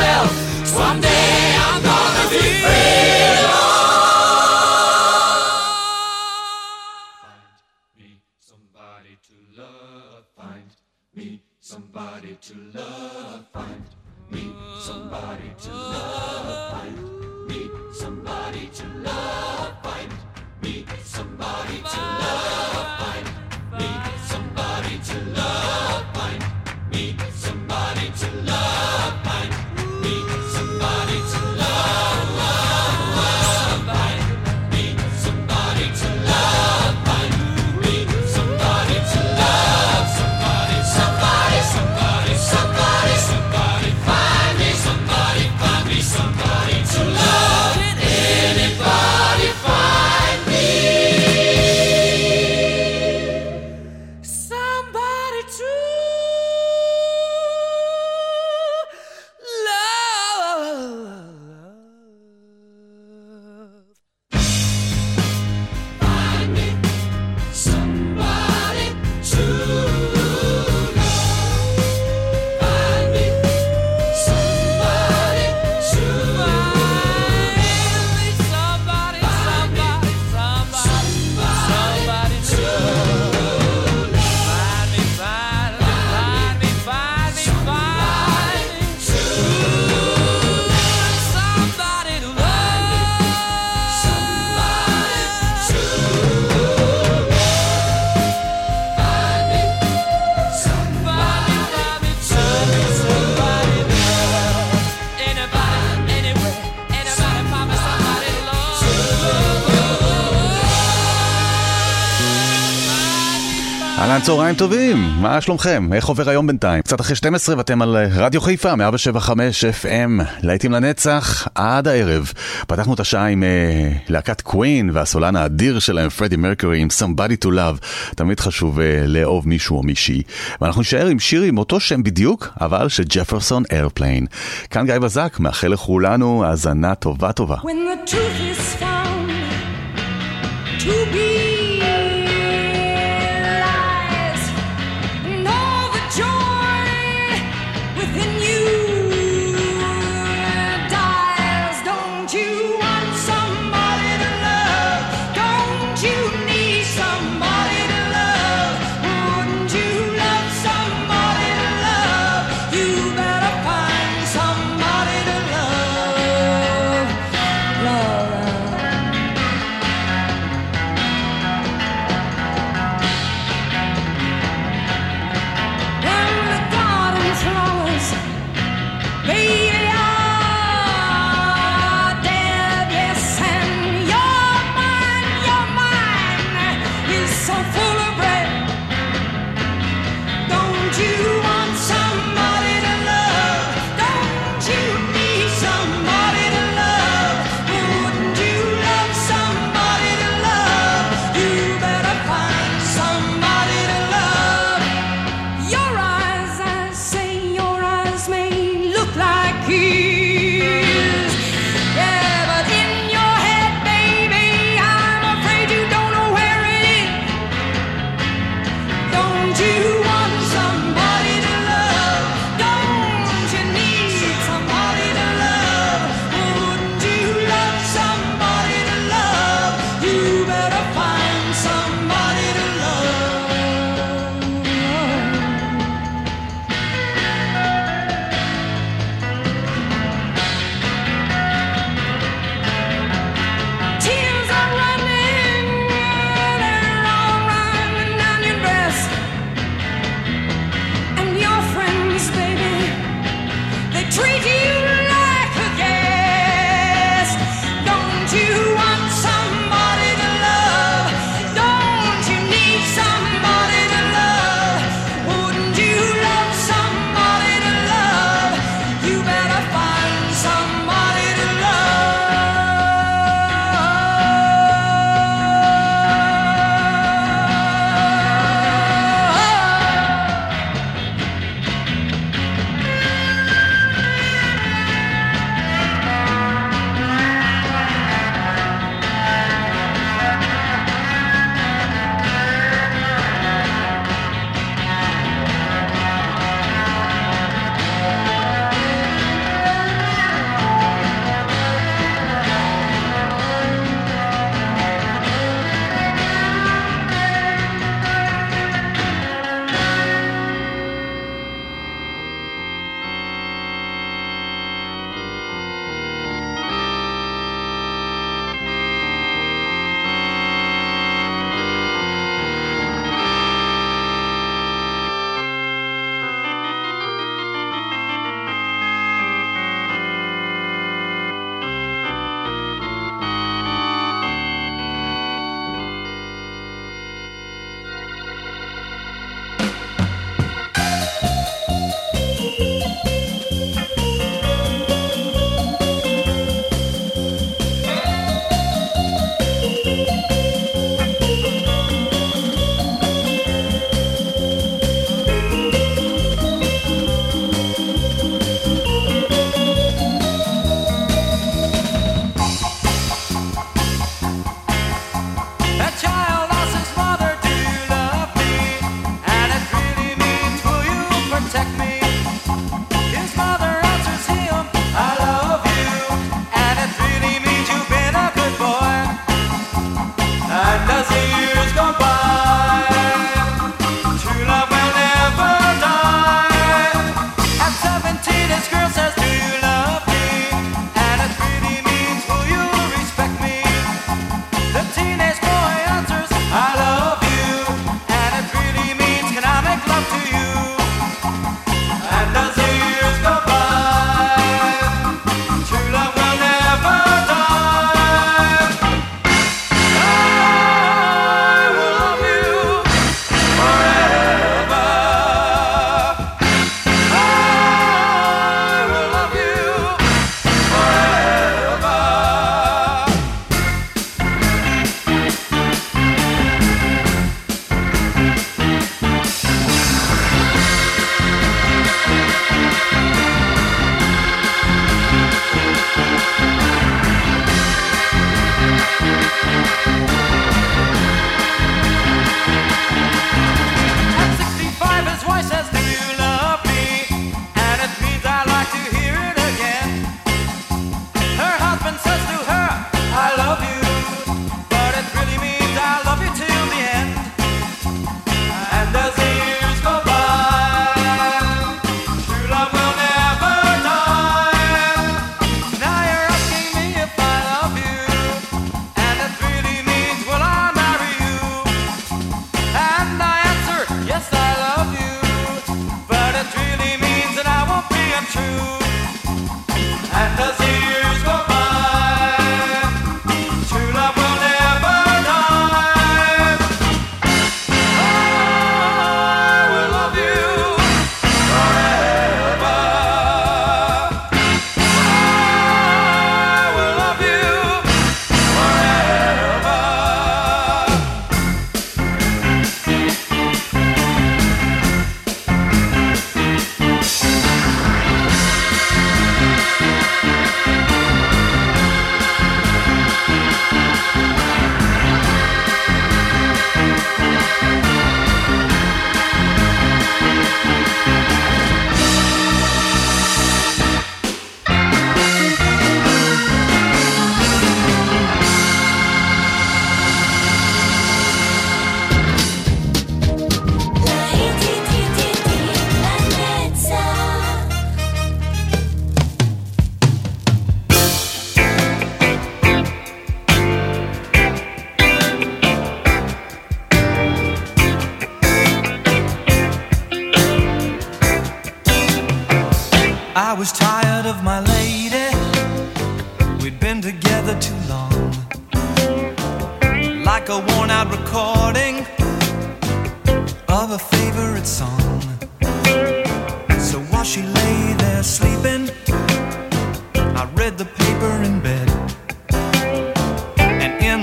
yourself. צהריים טובים, מה שלומכם? איך עובר היום בינתיים? קצת אחרי 12 ואתם על רדיו חיפה, 175 FM, להיטים לנצח עד הערב. פתחנו את השעה עם uh, להקת קווין והסולן האדיר שלהם, פרדי מרקורי, עם Somebody to Love. תמיד חשוב uh, לאהוב מישהו או מישהי. ואנחנו נשאר עם שיר עם אותו שם בדיוק, אבל של ג'פרסון איירפליין. כאן גיא בזק, מאחל לכולנו האזנה טובה טובה. When the truth is found to be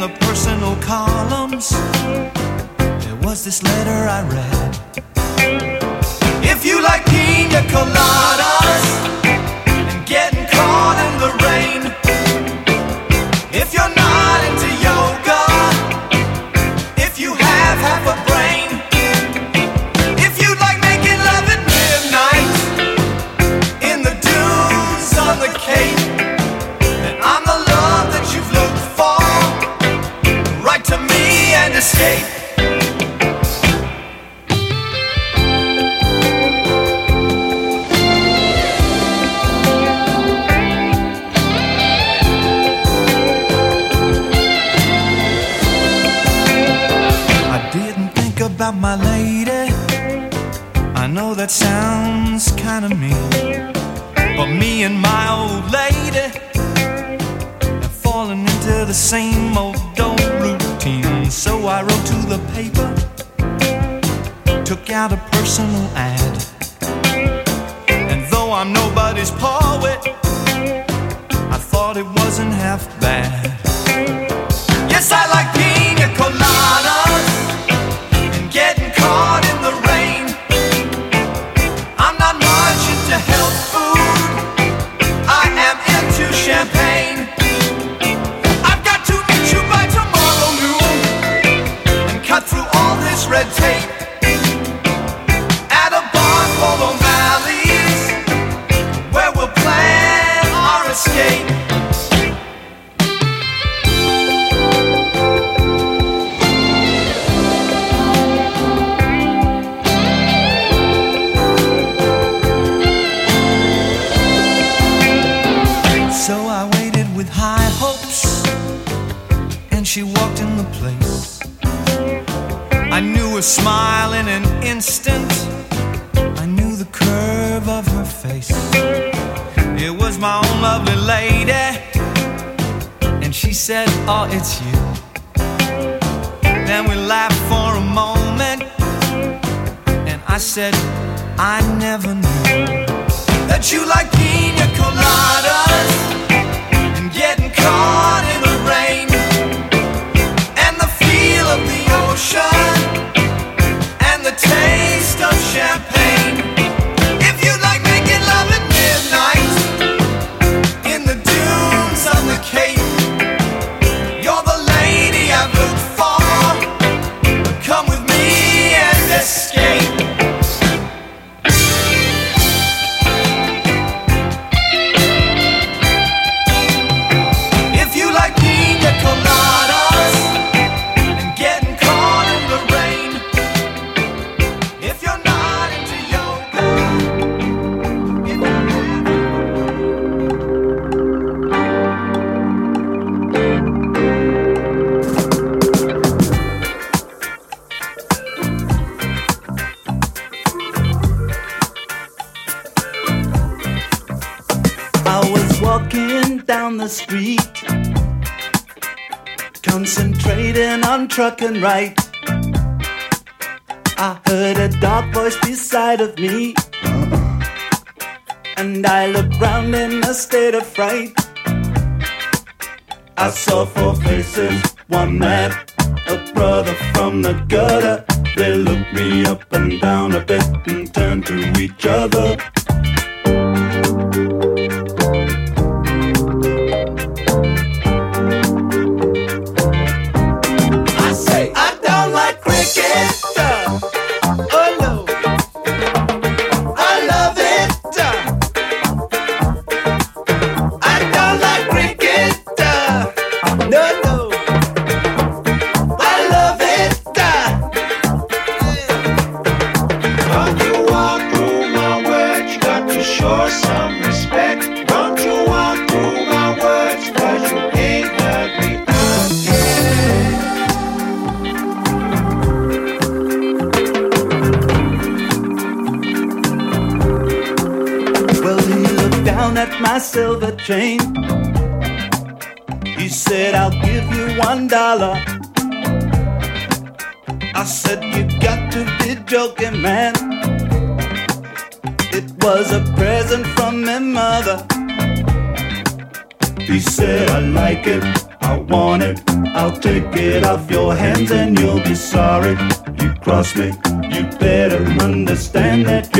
the personal columns, there was this letter I read. If you like pina colada. Oh, it's you. Then we laughed for a moment, and I said, I never knew that you like. truck right. I heard a dark voice beside of me. Uh-uh. And I looked round in a state of fright. I saw four faces, one man, a brother from the gutter. They looked me up and down a bit and turned to each other. then you'll be sorry you crossed me. You better understand that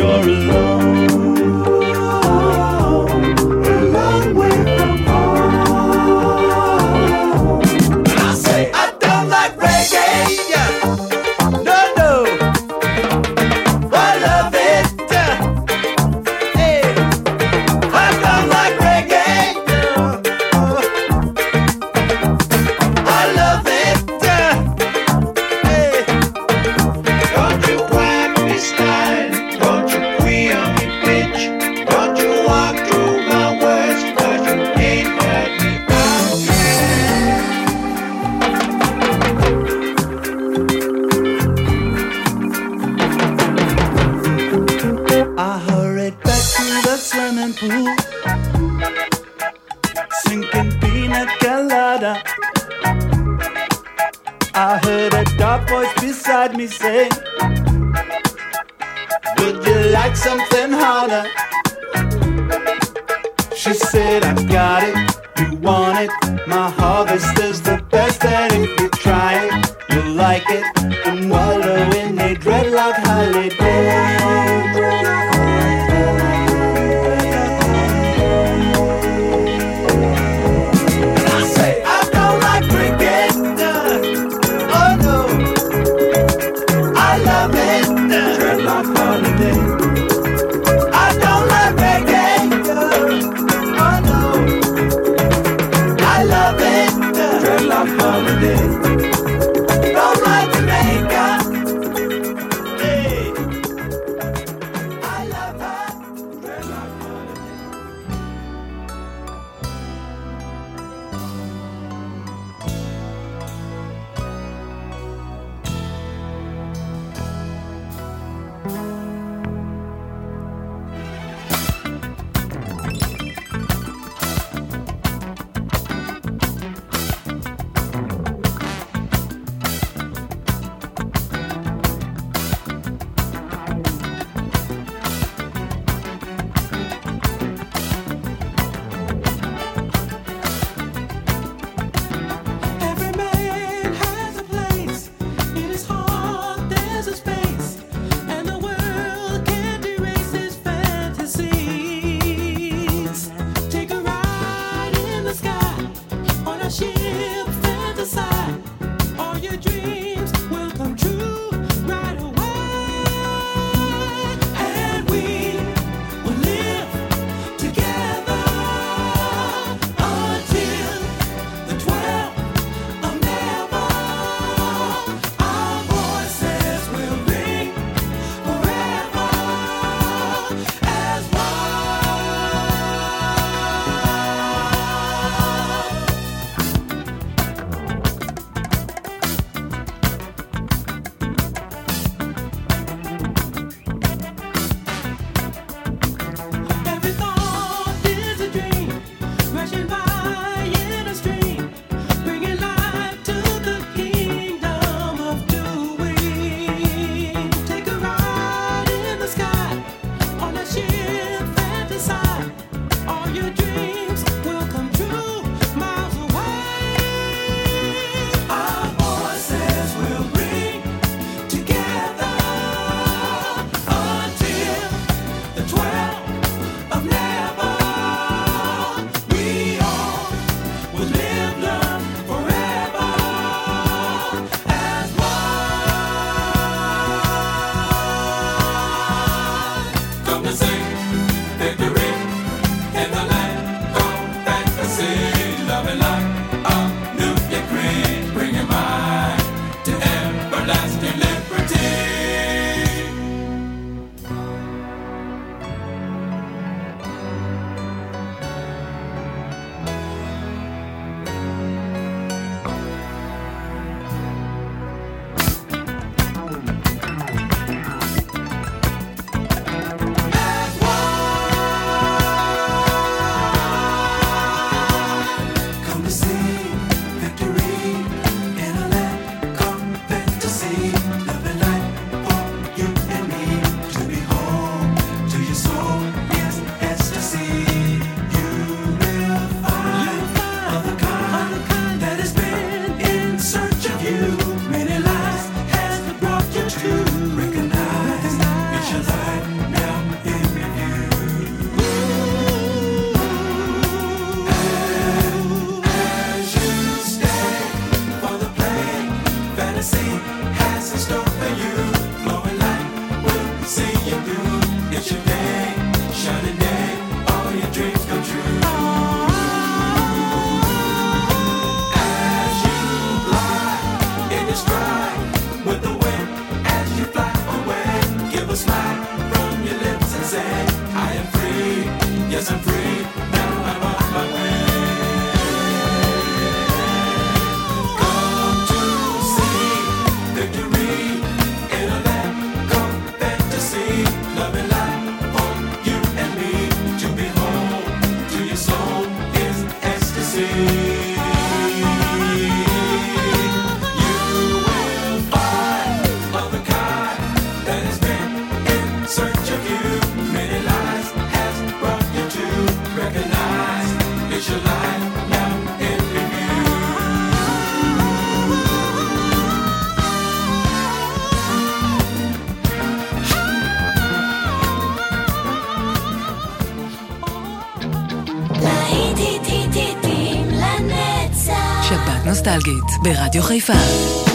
ברדיו חיפה.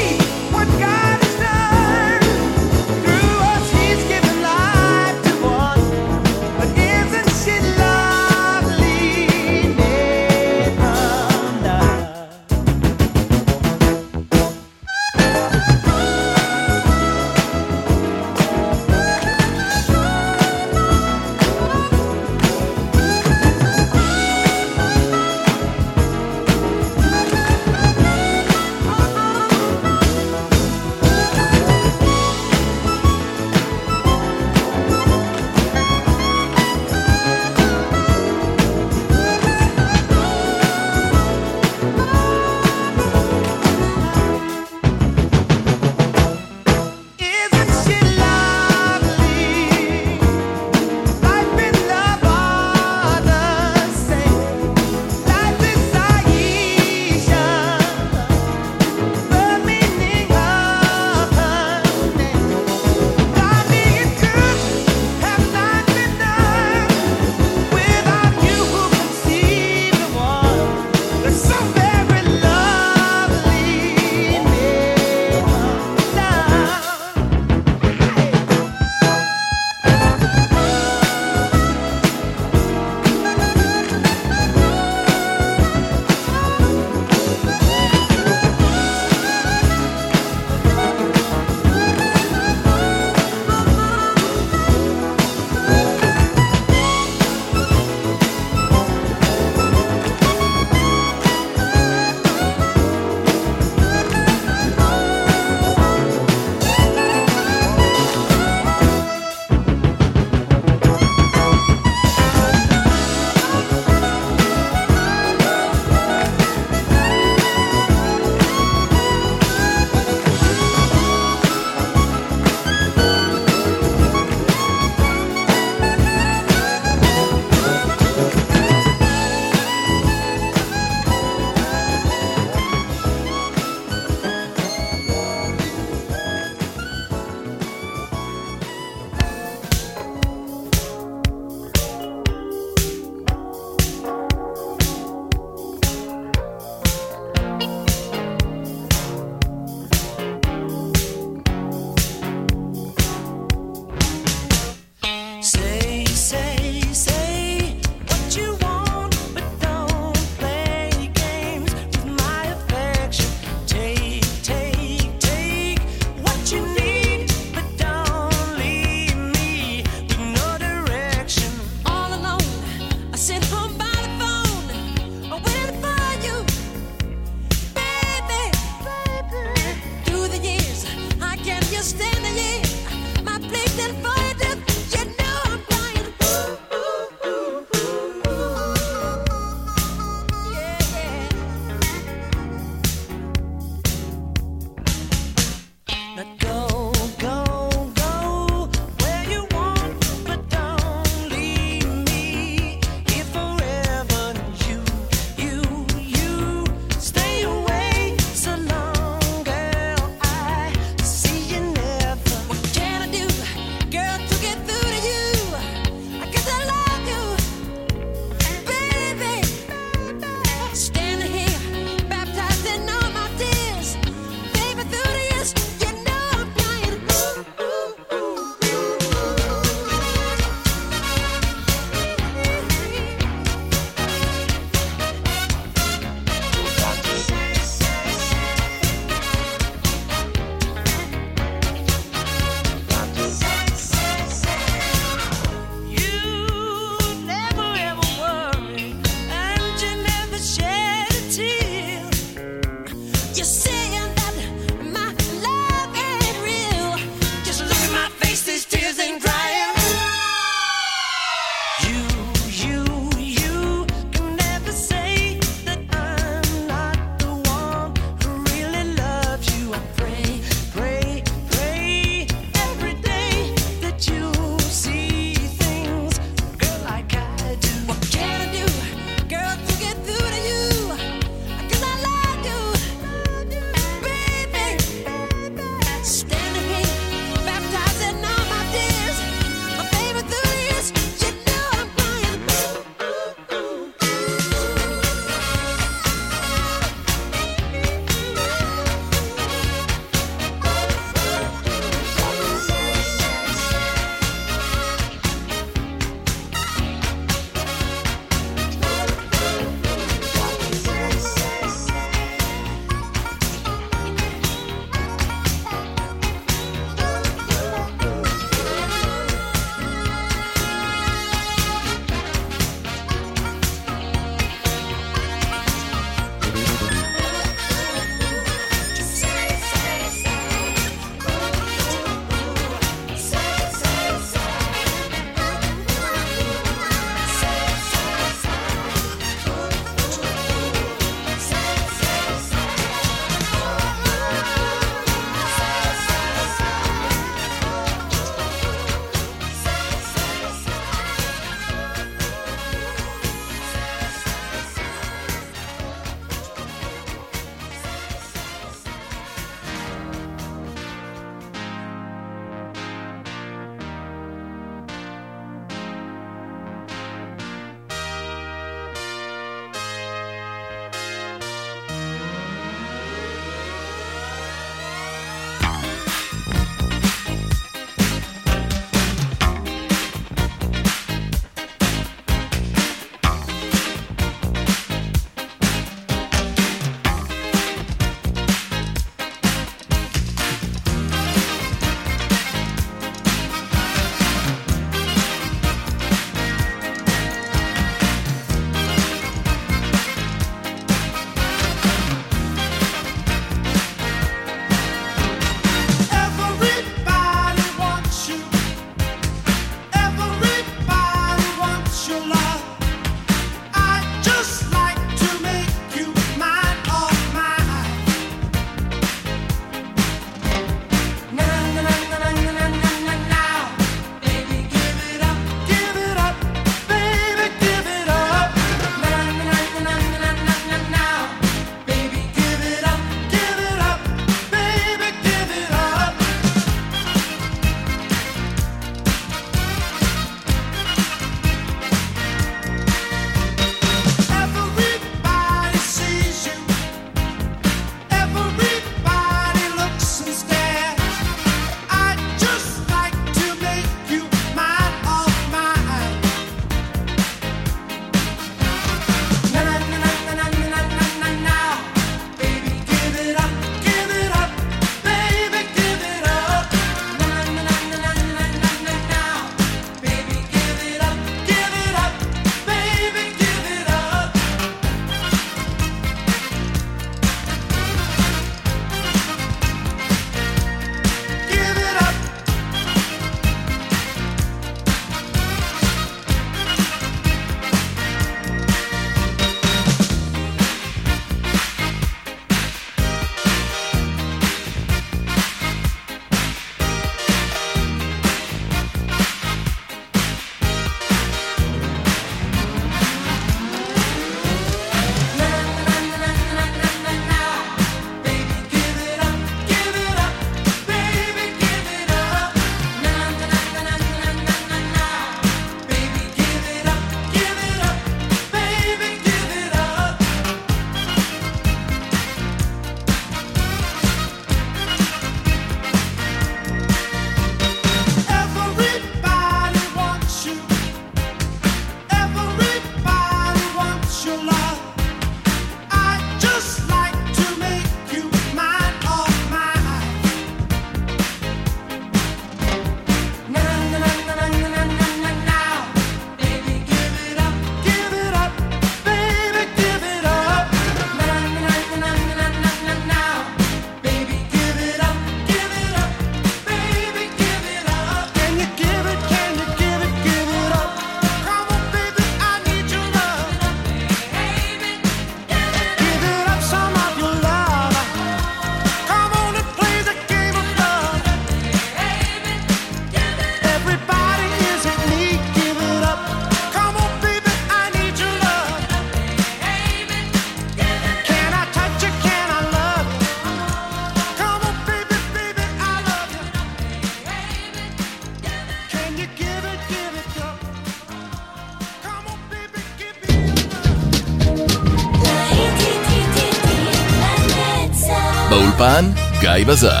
גיא בזק.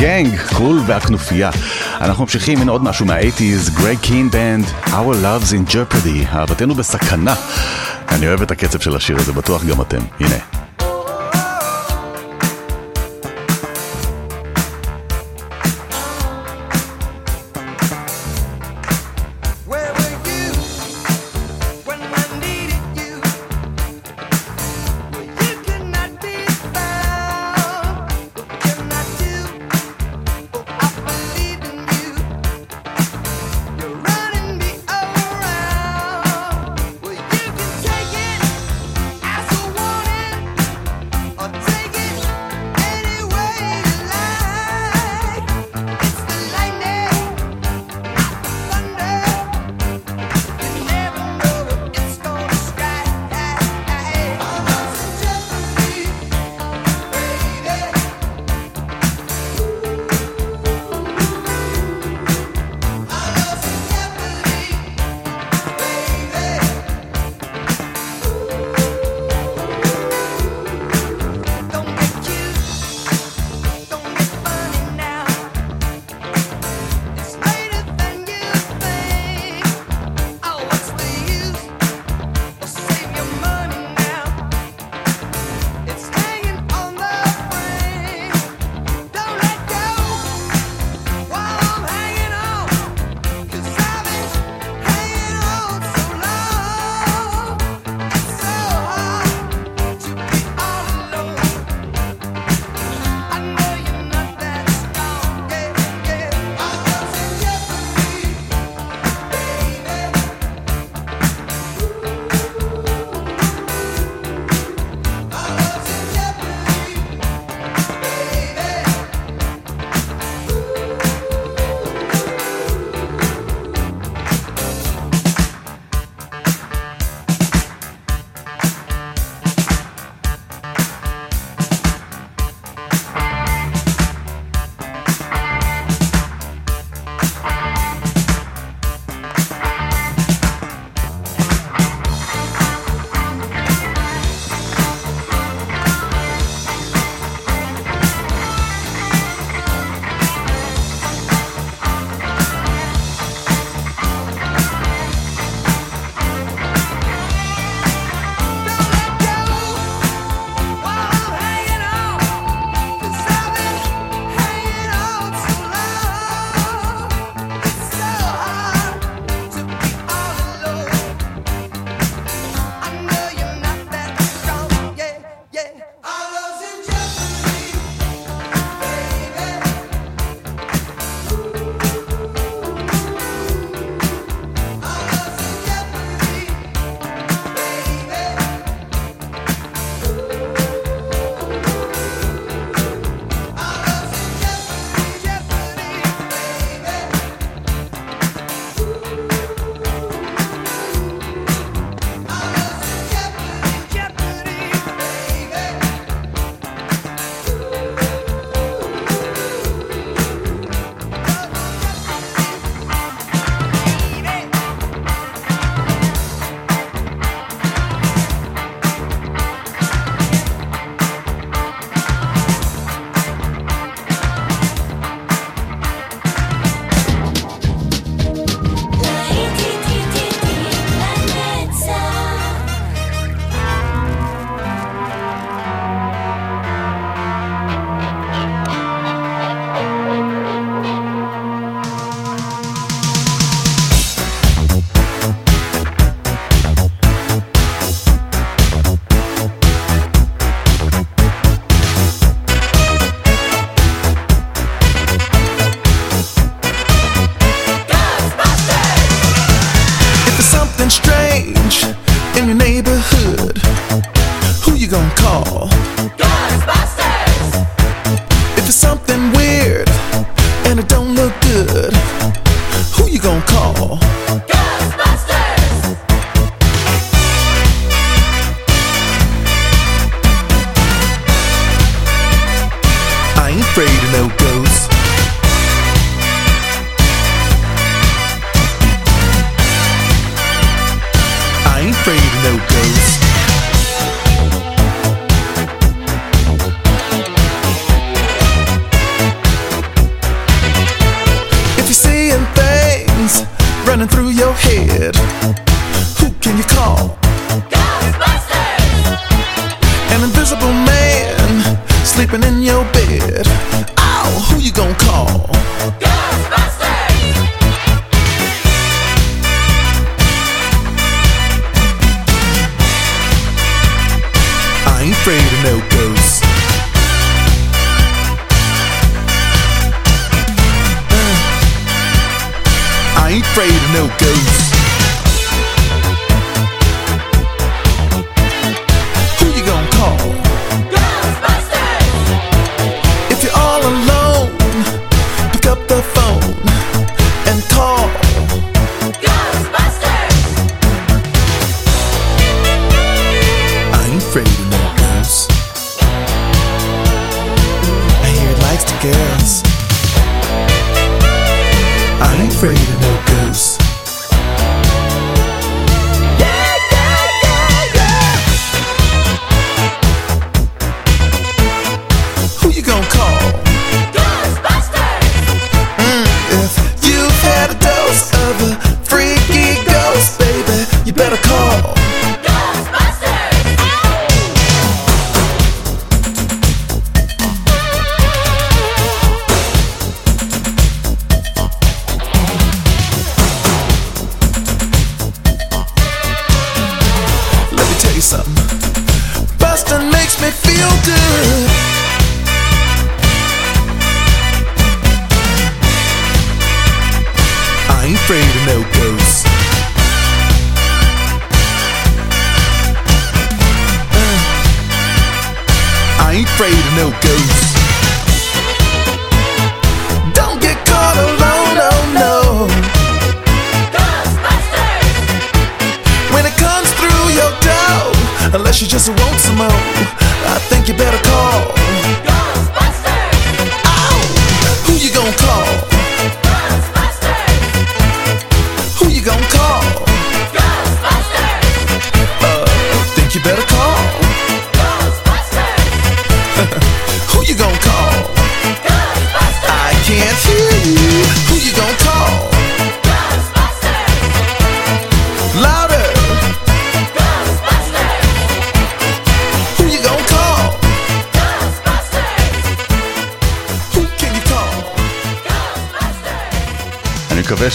גנג, קול והכנופיה. אנחנו ממשיכים, הנה עוד משהו מה-80's, גרי קין בנד, Our Love's in Jeopardy, אהבתנו בסכנה. אני אוהב את הקצב של השיר הזה, בטוח גם אתם. הנה.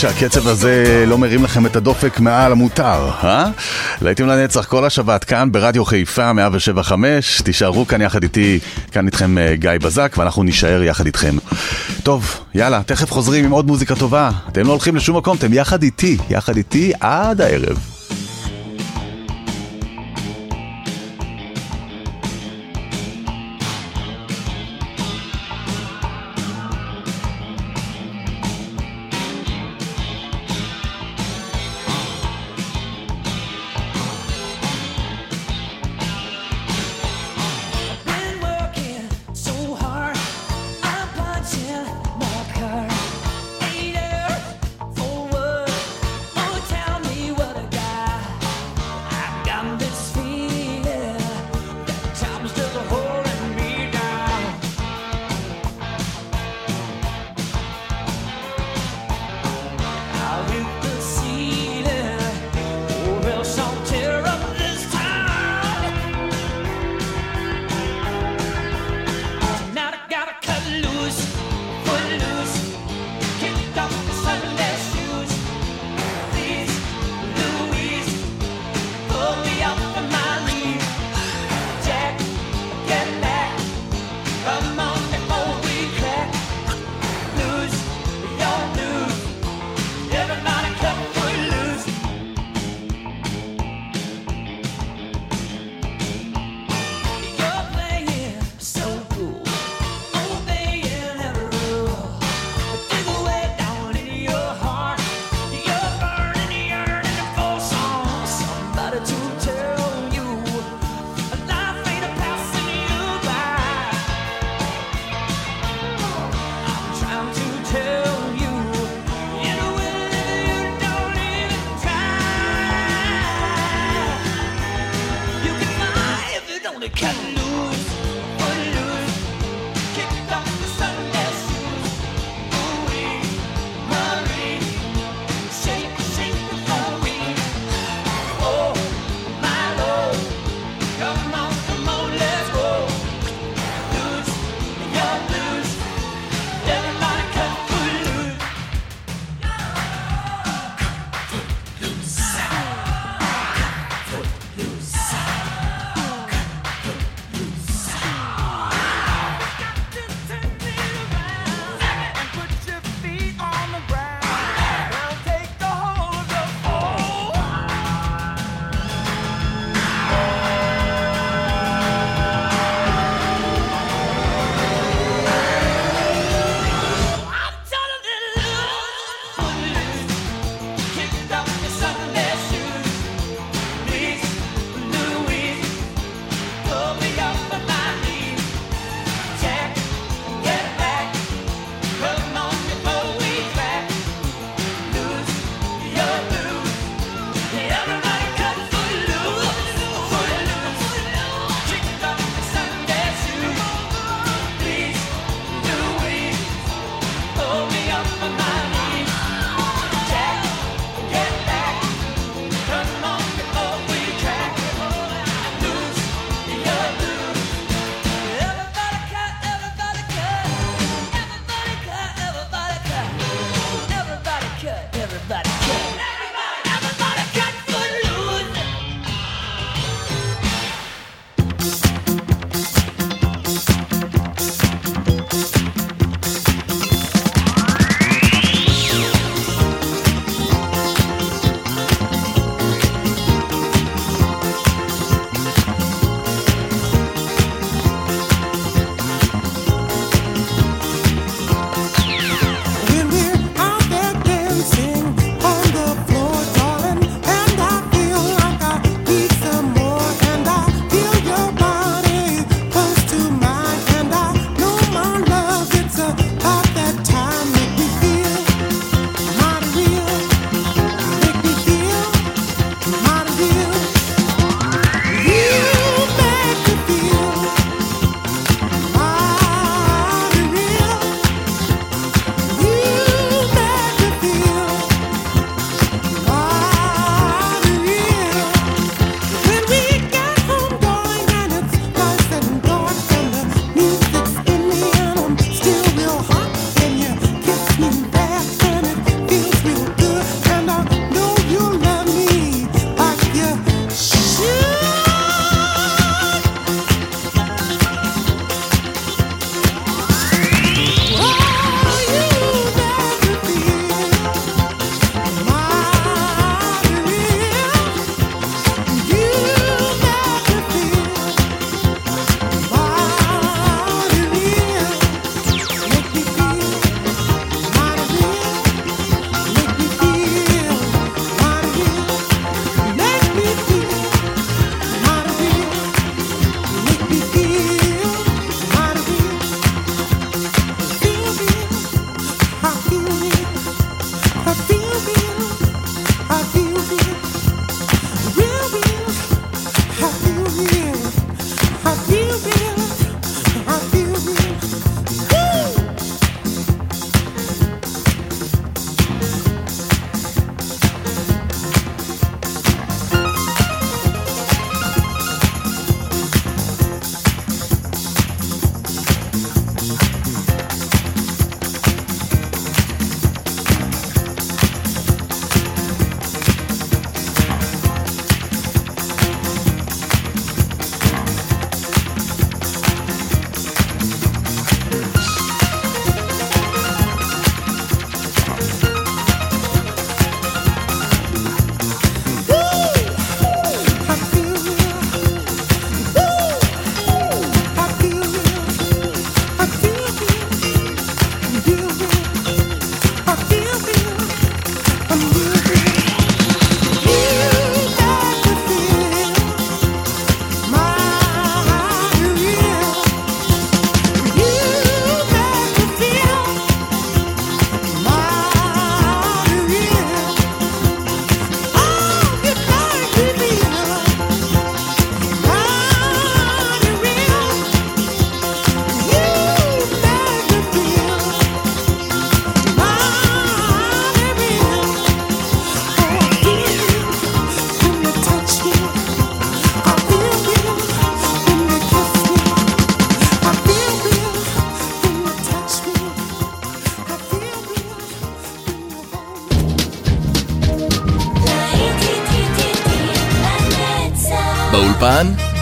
שהקצב הזה לא מרים לכם את הדופק מעל המותר, אה? להיטים לנצח כל השבת כאן ברדיו חיפה 175, תישארו כאן יחד איתי, כאן איתכם אה, גיא בזק, ואנחנו נישאר יחד איתכם. טוב, יאללה, תכף חוזרים עם עוד מוזיקה טובה. אתם לא הולכים לשום מקום, אתם יחד איתי, יחד איתי עד הערב.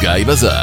גיא בזק.